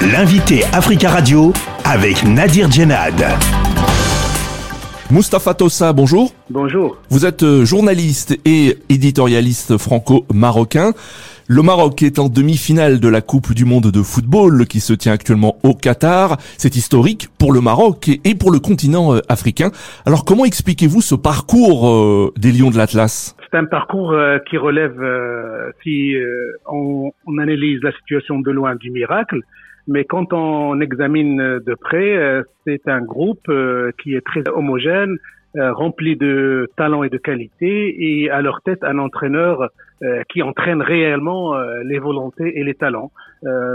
L'invité Africa Radio avec Nadir Djenad. Mustapha Tossa, bonjour. Bonjour. Vous êtes euh, journaliste et éditorialiste franco-marocain. Le Maroc est en demi-finale de la Coupe du monde de football qui se tient actuellement au Qatar. C'est historique pour le Maroc et pour le continent euh, africain. Alors comment expliquez-vous ce parcours euh, des Lions de l'Atlas? C'est un parcours qui relève, si on, on analyse la situation de loin du miracle, mais quand on examine de près, euh, c'est un groupe euh, qui est très homogène, euh, rempli de talent et de qualité, et à leur tête un entraîneur qui entraîne réellement les volontés et les talents.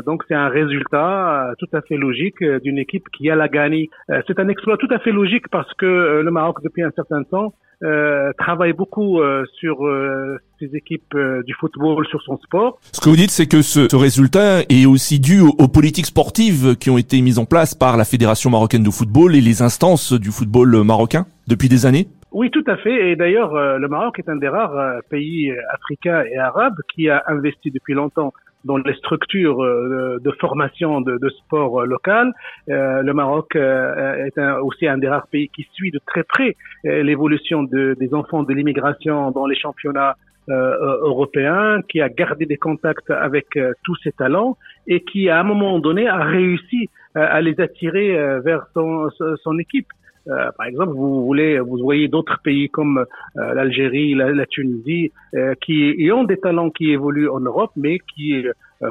donc c'est un résultat tout à fait logique d'une équipe qui a la gagne. c'est un exploit tout à fait logique parce que le Maroc depuis un certain temps euh, travaille beaucoup euh, sur euh, ses équipes du football, sur son sport. Ce que vous dites, c'est que ce, ce, résultat est aussi dû aux, politiques sportives qui ont été mises en place par la Fédération marocaine de football et les instances du football marocain depuis des années oui, tout à fait. Et d'ailleurs, le Maroc est un des rares pays africains et arabes qui a investi depuis longtemps dans les structures euh, de, formation de, sport euh, local. Euh, le Maroc est aussi un des rares pays qui suit de très près l'évolution de, des enfants de l'immigration dans les championnats européens, qui a gardé des contacts avec tous ces talents et qui, à un moment donné, a réussi à les attirer vers son équipe. Euh, par exemple, vous voulez, vous voyez d'autres pays comme euh, l'Algérie, la, Tunisie, euh, qui ont des talents qui évoluent en Europe, mais qui,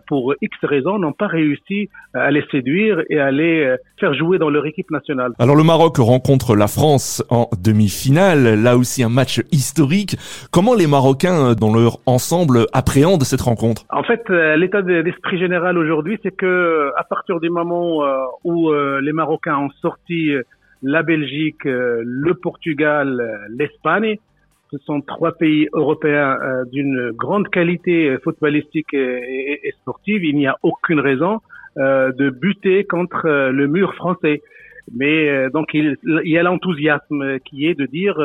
pour X raisons, n'ont pas réussi à les séduire et à les faire jouer dans leur équipe nationale. Alors le Maroc rencontre la France en demi-finale, là aussi un match historique. Comment les Marocains, dans leur ensemble, appréhendent cette rencontre? En fait, l'état d'esprit général aujourd'hui, c'est que à partir du moment où les Marocains ont sorti la Belgique, euh, le Portugal, euh, l'Espagne. Ce sont trois pays européens euh, d'une grande qualité footballistique et, sportive. Il n'y a aucune raison de buter contre le mur français. Mais donc il, y a l'enthousiasme qui est de dire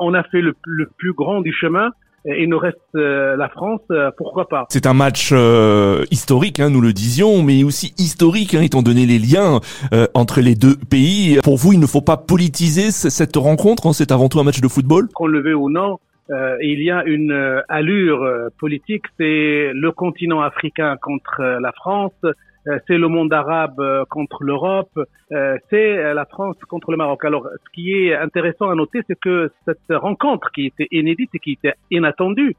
on a fait le, plus grand du chemin il nous reste euh, la France, euh, pourquoi pas. C'est un match euh, historique, hein, nous le disions, mais aussi historique, hein, étant donné les liens entre les deux pays. Pour vous, il ne faut pas politiser cette rencontre, hein, c'est avant tout un match de football? Qu'on le veut ou non, il y a une allure politique, c'est le continent africain contre la France, euh, c'est le monde arabe euh, contre l'Europe, euh, c'est la France contre le Maroc. Alors, ce qui est intéressant à noter, c'est que cette rencontre qui était inédite et qui était inattendue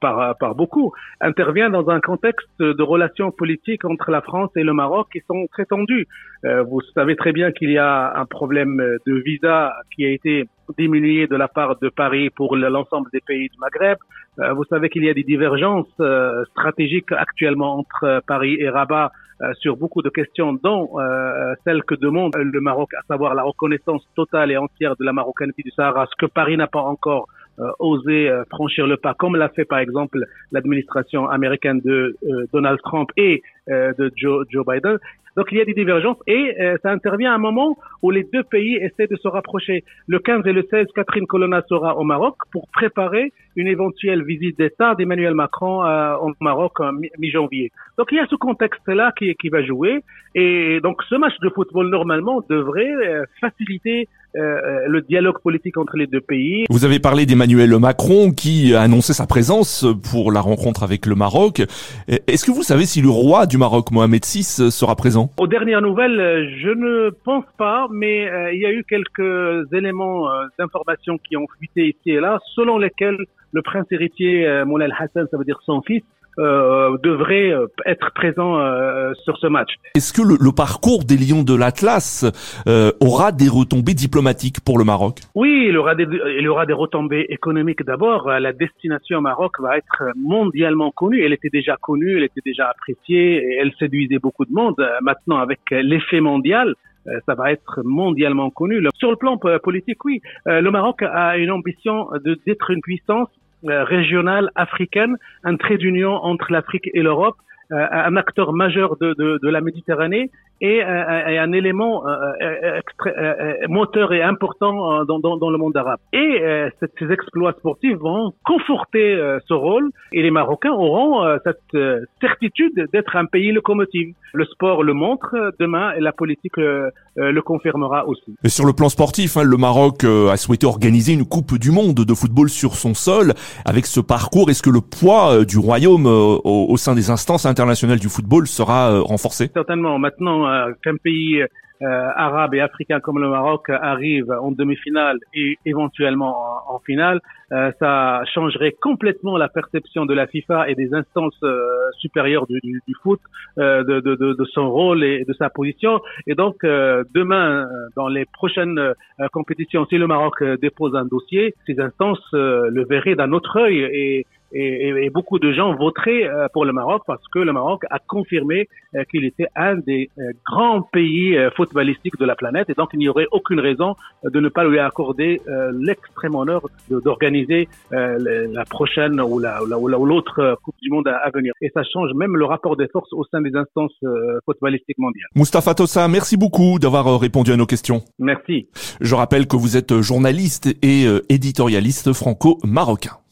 par, par beaucoup, intervient dans un contexte de relations politiques entre la France et le Maroc qui sont très tendues. Vous savez très bien qu'il y a un problème de visa qui a été diminué de la part de Paris pour l'ensemble des pays du Maghreb. Vous savez qu'il y a des divergences stratégiques actuellement entre Paris et Rabat euh, sur beaucoup de questions, dont euh, celle que demande le Maroc, à savoir la reconnaissance totale et entière de la marocanité du Sahara, ce que Paris n'a pas encore euh, osé franchir le pas, comme l'a fait par exemple l'administration américaine de Donald Trump et de Joe, Joe Biden. Donc il y a des divergences et euh, ça intervient à un moment où les deux pays essaient de se rapprocher. Le 15 et le 16, Catherine Colonna sera au Maroc pour préparer une éventuelle visite d'État d'Emmanuel Macron euh, au Maroc en mi-janvier. Donc il y a ce contexte-là qui, qui va jouer et donc ce match de football normalement devrait euh, faciliter le dialogue politique entre les deux pays. Vous avez parlé d'Emmanuel Macron qui a annoncé sa présence pour la rencontre avec le Maroc. Est-ce que vous savez si le roi du Maroc, Mohamed VI, sera présent. Aux dernières nouvelles, euh, je ne pense pas, mais euh, il y a eu quelques éléments euh, d'information qui ont fuité ici et là, selon lesquels le prince héritier Moulay Hassan, ça veut dire son fils, euh, devrait euh, être présent euh, sur ce match. Est-ce que le, parcours des Lions de l'Atlas aura des retombées diplomatiques pour le Maroc? Oui, il aura des, il aura des retombées économiques d'abord. La destination Maroc va être mondialement connue. Elle était déjà connue, elle était déjà appréciée, et elle séduisait beaucoup de monde. Maintenant, avec l'effet mondial, ça va être mondialement connu. Sur le plan politique, oui, le Maroc a une ambition d'être une puissance euh, régionale africaine, un trait d'union entre l'Afrique et l'Europe. un acteur majeur de, de, de la Méditerranée et, et un élément moteur et important dans, dans, dans, le monde arabe. Et ces exploits sportifs vont conforter ce rôle et les Marocains auront cette certitude d'être un pays locomotive. Le sport le montre demain et la politique le confirmera aussi. Et sur le plan sportif, hein, le Maroc a souhaité organiser une Coupe du Monde de football sur son sol. Avec ce parcours, est-ce que le poids du Royaume au, sein des instances internationales du football sera renforcé? Certainement. Maintenant qu'un pays euh, arabes et africains comme le Maroc arrivent en demi-finale et éventuellement en, finale, euh, ça changerait complètement la perception de la FIFA et des instances euh, supérieures du, du, du foot, euh, de, de, de, son rôle et de sa position. Et donc demain, dans les prochaines compétitions, si le Maroc dépose un dossier, ces instances le verraient d'un autre œil et et, et, beaucoup de gens voteraient euh, pour le Maroc parce que le Maroc a confirmé euh, qu'il était un des euh, grands pays footballistiques de la planète et donc il n'y aurait aucune raison de ne pas lui accorder l'extrême honneur d'organiser la prochaine ou la ou l'autre Coupe du Monde à, venir. Et ça change même le rapport des forces au sein des instances footballistiques mondiales. Moustapha Tossa, merci beaucoup d'avoir répondu à nos questions. Merci. Je rappelle que vous êtes journaliste et éditorialiste franco-marocain.